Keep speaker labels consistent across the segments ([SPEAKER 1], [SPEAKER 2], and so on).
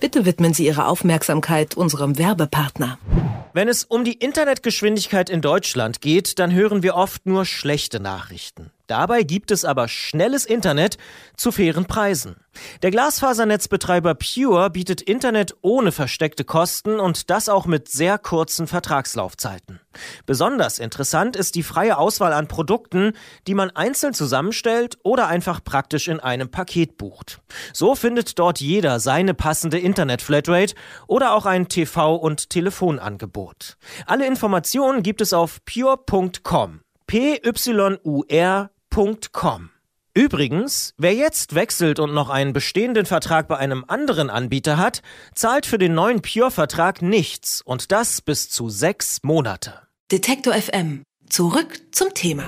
[SPEAKER 1] Bitte widmen Sie Ihre Aufmerksamkeit unserem Werbepartner.
[SPEAKER 2] Wenn es um die Internetgeschwindigkeit in Deutschland geht, dann hören wir oft nur schlechte Nachrichten. Dabei gibt es aber schnelles Internet zu fairen Preisen. Der Glasfasernetzbetreiber Pure bietet Internet ohne versteckte Kosten und das auch mit sehr kurzen Vertragslaufzeiten. Besonders interessant ist die freie Auswahl an Produkten, die man einzeln zusammenstellt oder einfach praktisch in einem Paket bucht. So findet dort jeder seine passende Internet-Flatrate oder auch ein TV- und Telefonangebot. Alle Informationen gibt es auf pure.com. P-Y-U-R Pure.com. Übrigens, wer jetzt wechselt und noch einen bestehenden Vertrag bei einem anderen Anbieter hat, zahlt für den neuen Pure-Vertrag nichts und das bis zu sechs Monate.
[SPEAKER 1] Detektor FM. Zurück zum Thema.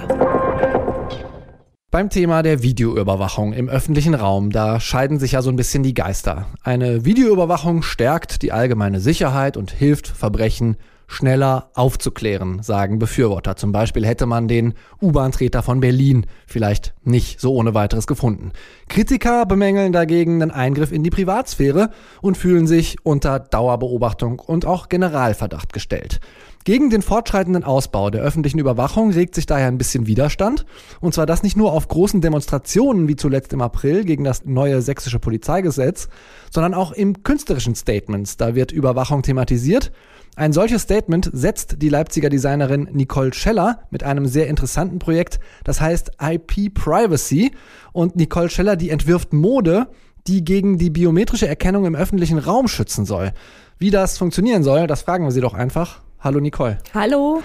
[SPEAKER 3] Beim Thema der Videoüberwachung im öffentlichen Raum, da scheiden sich ja so ein bisschen die Geister. Eine Videoüberwachung stärkt die allgemeine Sicherheit und hilft Verbrechen schneller aufzuklären, sagen Befürworter. Zum Beispiel hätte man den U-Bahn-Treter von Berlin vielleicht nicht so ohne weiteres gefunden. Kritiker bemängeln dagegen einen Eingriff in die Privatsphäre und fühlen sich unter Dauerbeobachtung und auch Generalverdacht gestellt. Gegen den fortschreitenden Ausbau der öffentlichen Überwachung regt sich daher ein bisschen Widerstand. Und zwar das nicht nur auf großen Demonstrationen wie zuletzt im April gegen das neue sächsische Polizeigesetz, sondern auch im künstlerischen Statements. Da wird Überwachung thematisiert ein solches Statement setzt die Leipziger Designerin Nicole Scheller mit einem sehr interessanten Projekt, das heißt IP Privacy. Und Nicole Scheller, die entwirft Mode, die gegen die biometrische Erkennung im öffentlichen Raum schützen soll. Wie das funktionieren soll, das fragen wir sie doch einfach. Hallo Nicole.
[SPEAKER 4] Hallo.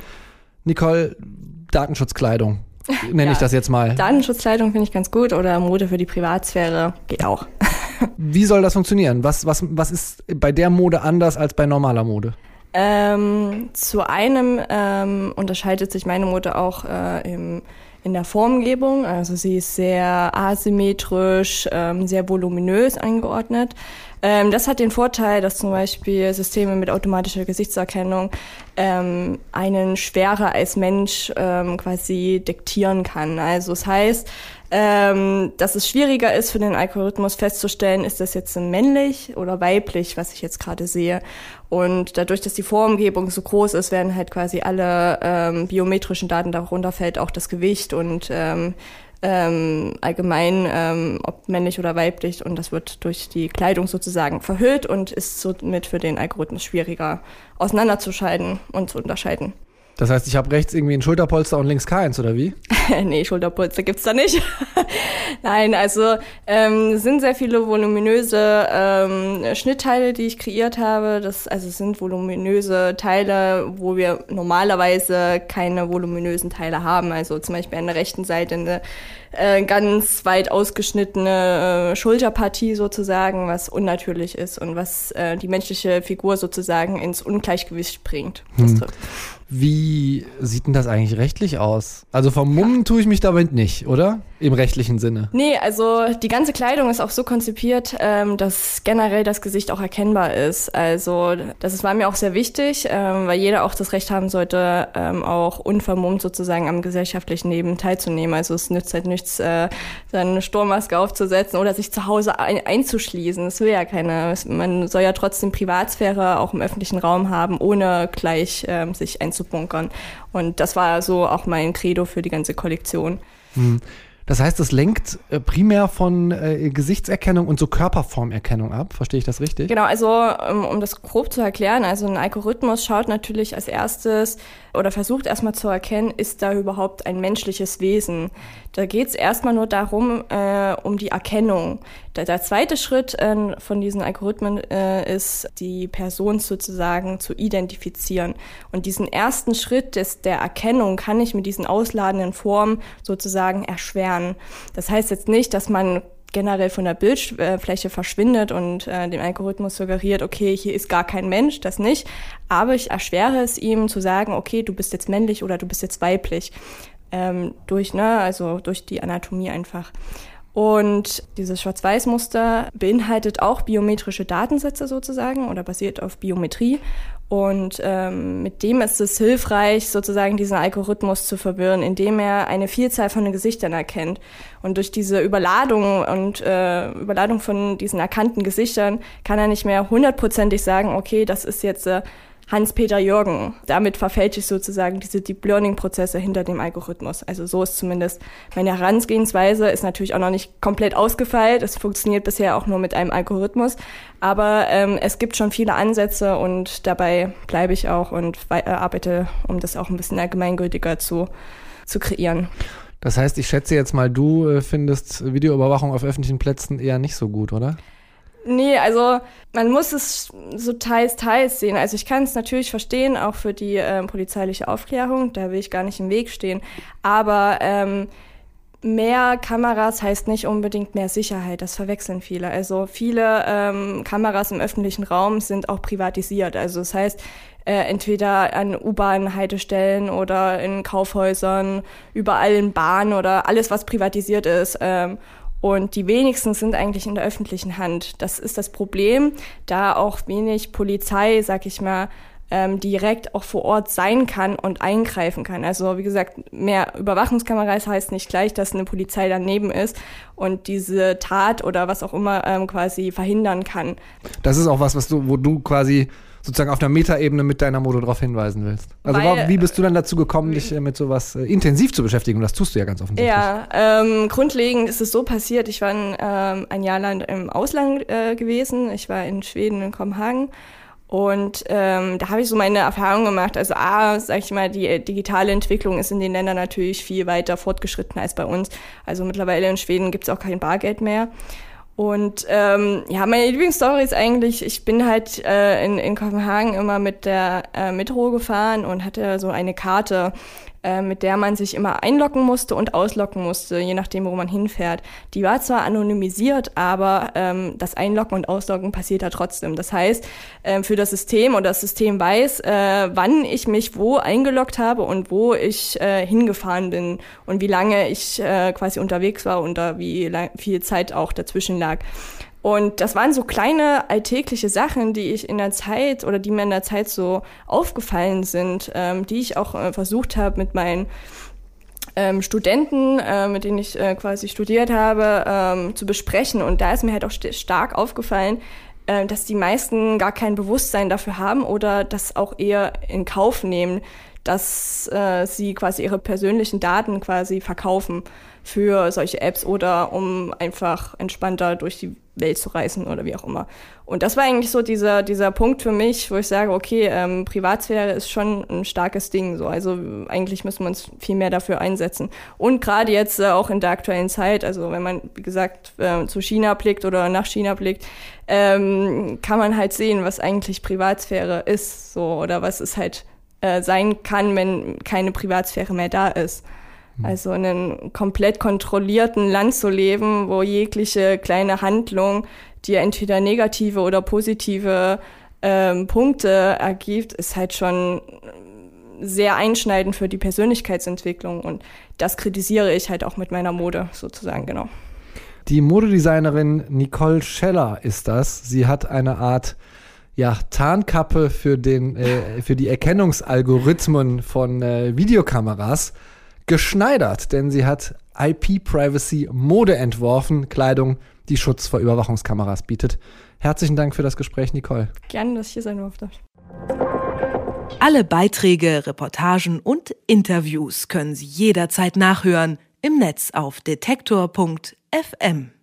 [SPEAKER 3] Nicole, Datenschutzkleidung. Nenne ja, ich das jetzt mal.
[SPEAKER 4] Datenschutzkleidung finde ich ganz gut oder Mode für die Privatsphäre geht auch.
[SPEAKER 3] Wie soll das funktionieren? Was, was, was ist bei der Mode anders als bei normaler Mode?
[SPEAKER 4] Ähm, zu einem ähm, unterscheidet sich meine Mutter auch äh, im, in der Formgebung. Also sie ist sehr asymmetrisch, ähm, sehr voluminös angeordnet. Ähm, das hat den Vorteil, dass zum Beispiel Systeme mit automatischer Gesichtserkennung ähm, einen schwerer als Mensch ähm, quasi diktieren kann. Also das heißt, ähm, dass es schwieriger ist für den Algorithmus festzustellen, ist das jetzt männlich oder weiblich, was ich jetzt gerade sehe. Und dadurch, dass die Vorumgebung so groß ist, werden halt quasi alle ähm, biometrischen Daten darunter fällt, auch das Gewicht und ähm, ähm, allgemein, ähm, ob männlich oder weiblich. Und das wird durch die Kleidung sozusagen verhüllt und ist somit für den Algorithmus schwieriger auseinanderzuscheiden und zu unterscheiden.
[SPEAKER 3] Das heißt, ich habe rechts irgendwie ein Schulterpolster und links keins, oder wie?
[SPEAKER 4] nee, Schulterpolster gibt's da nicht. Nein, also ähm, sind sehr viele voluminöse ähm, Schnittteile, die ich kreiert habe. Das, also es sind voluminöse Teile, wo wir normalerweise keine voluminösen Teile haben. Also zum Beispiel an der rechten Seite eine äh, ganz weit ausgeschnittene äh, Schulterpartie sozusagen, was unnatürlich ist und was äh, die menschliche Figur sozusagen ins Ungleichgewicht bringt.
[SPEAKER 3] Hm. Wie sieht denn das eigentlich rechtlich aus? Also vermummen tue ich mich damit nicht, oder? Im rechtlichen Sinne.
[SPEAKER 4] Nee, also die ganze Kleidung ist auch so konzipiert, ähm, dass generell das Gesicht auch erkennbar ist. Also das war mir auch sehr wichtig, ähm, weil jeder auch das Recht haben sollte, ähm, auch unvermummt sozusagen am gesellschaftlichen Leben teilzunehmen. Also es nützt halt nichts, äh, seine Sturmmaske aufzusetzen oder sich zu Hause ein einzuschließen. Das will ja keiner. Man soll ja trotzdem Privatsphäre auch im öffentlichen Raum haben, ohne gleich ähm, sich einzubunkern. Und das war so auch mein Credo für die ganze Kollektion.
[SPEAKER 3] Hm. Das heißt, es lenkt äh, primär von äh, Gesichtserkennung und so Körperformerkennung ab. Verstehe ich das richtig?
[SPEAKER 4] Genau, also um, um das grob zu erklären, also ein Algorithmus schaut natürlich als erstes oder versucht erstmal zu erkennen, ist da überhaupt ein menschliches Wesen. Da geht es erstmal nur darum, äh, um die Erkennung. Der, der zweite Schritt äh, von diesen Algorithmen äh, ist, die Person sozusagen zu identifizieren. Und diesen ersten Schritt des, der Erkennung kann ich mit diesen ausladenden Formen sozusagen erschweren. Das heißt jetzt nicht, dass man generell von der Bildfläche verschwindet und äh, dem Algorithmus suggeriert, okay, hier ist gar kein Mensch, das nicht. Aber ich erschwere es ihm zu sagen, okay, du bist jetzt männlich oder du bist jetzt weiblich. Ähm, durch, ne, also durch die Anatomie einfach. Und dieses Schwarz-Weiß-Muster beinhaltet auch biometrische Datensätze sozusagen oder basiert auf Biometrie. Und ähm, mit dem ist es hilfreich, sozusagen diesen Algorithmus zu verwirren, indem er eine Vielzahl von Gesichtern erkennt. Und durch diese Überladung und äh, Überladung von diesen erkannten Gesichtern kann er nicht mehr hundertprozentig sagen, okay, das ist jetzt äh, Hans-Peter Jürgen. Damit verfälsche ich sozusagen diese Deep Learning-Prozesse hinter dem Algorithmus. Also so ist zumindest meine Herangehensweise, ist natürlich auch noch nicht komplett ausgefeilt. Es funktioniert bisher auch nur mit einem Algorithmus. Aber ähm, es gibt schon viele Ansätze und dabei bleibe ich auch und äh, arbeite, um das auch ein bisschen allgemeingültiger zu, zu kreieren.
[SPEAKER 3] Das heißt, ich schätze jetzt mal, du äh, findest Videoüberwachung auf öffentlichen Plätzen eher nicht so gut, oder?
[SPEAKER 4] Nee, also man muss es so teils, teils sehen. Also ich kann es natürlich verstehen, auch für die ähm, polizeiliche Aufklärung, da will ich gar nicht im Weg stehen. Aber ähm, mehr Kameras heißt nicht unbedingt mehr Sicherheit. Das verwechseln viele. Also viele ähm, Kameras im öffentlichen Raum sind auch privatisiert. Also das heißt, äh, entweder an U-Bahn-Haltestellen oder in Kaufhäusern, überall in Bahnen oder alles, was privatisiert ist. Ähm, und die wenigsten sind eigentlich in der öffentlichen Hand. Das ist das Problem, da auch wenig Polizei, sag ich mal, ähm, direkt auch vor Ort sein kann und eingreifen kann. Also wie gesagt, mehr Überwachungskameras heißt nicht gleich, dass eine Polizei daneben ist und diese Tat oder was auch immer ähm, quasi verhindern kann.
[SPEAKER 3] Das ist auch was, was du, wo du quasi sozusagen auf einer Metaebene mit deiner Modo darauf hinweisen willst. Also Weil, wie bist du dann dazu gekommen, dich äh, mit sowas äh, intensiv zu beschäftigen? Und das tust du ja ganz offensichtlich.
[SPEAKER 4] Ja, ähm, grundlegend ist es so passiert. Ich war ein, ähm, ein Jahr lang im Ausland äh, gewesen. Ich war in Schweden, in Kopenhagen. Und ähm, da habe ich so meine Erfahrung gemacht. Also A, sag ich mal, die digitale Entwicklung ist in den Ländern natürlich viel weiter fortgeschritten als bei uns. Also mittlerweile in Schweden gibt es auch kein Bargeld mehr. Und ähm, ja, meine Lieblingsstory ist eigentlich, ich bin halt äh, in, in Kopenhagen immer mit der äh, Metro gefahren und hatte so eine Karte, äh, mit der man sich immer einloggen musste und ausloggen musste, je nachdem, wo man hinfährt. Die war zwar anonymisiert, aber ähm, das Einloggen und Ausloggen passiert da trotzdem. Das heißt, ähm, für das System oder das System weiß, äh, wann ich mich wo eingeloggt habe und wo ich äh, hingefahren bin und wie lange ich äh, quasi unterwegs war und da wie viel Zeit auch dazwischen lag. Und das waren so kleine alltägliche Sachen, die ich in der Zeit oder die mir in der Zeit so aufgefallen sind, ähm, die ich auch äh, versucht habe mit meinen ähm, Studenten, äh, mit denen ich äh, quasi studiert habe, ähm, zu besprechen. Und da ist mir halt auch st stark aufgefallen, äh, dass die meisten gar kein Bewusstsein dafür haben oder das auch eher in Kauf nehmen, dass äh, sie quasi ihre persönlichen Daten quasi verkaufen für solche Apps oder um einfach entspannter durch die Welt zu reisen oder wie auch immer. Und das war eigentlich so dieser, dieser Punkt für mich, wo ich sage, okay, ähm, Privatsphäre ist schon ein starkes Ding. So. Also eigentlich müssen wir uns viel mehr dafür einsetzen. Und gerade jetzt äh, auch in der aktuellen Zeit, also wenn man, wie gesagt, äh, zu China blickt oder nach China blickt, ähm, kann man halt sehen, was eigentlich Privatsphäre ist, so oder was es halt äh, sein kann, wenn keine Privatsphäre mehr da ist. Mhm. Also in einem komplett kontrollierten Land zu leben, wo jegliche kleine Handlung dir entweder negative oder positive ähm, Punkte ergibt, ist halt schon sehr einschneidend für die Persönlichkeitsentwicklung. Und das kritisiere ich halt auch mit meiner Mode sozusagen, genau.
[SPEAKER 3] Die Modedesignerin Nicole Scheller ist das. Sie hat eine Art ja, Tarnkappe für, den, äh, für die Erkennungsalgorithmen von äh, Videokameras geschneidert, denn sie hat IP-Privacy Mode entworfen, Kleidung, die Schutz vor Überwachungskameras bietet. Herzlichen Dank für das Gespräch, Nicole.
[SPEAKER 4] Gerne, dass ich hier sein durfte.
[SPEAKER 1] Alle Beiträge, Reportagen und Interviews können Sie jederzeit nachhören im Netz auf detektor.fm.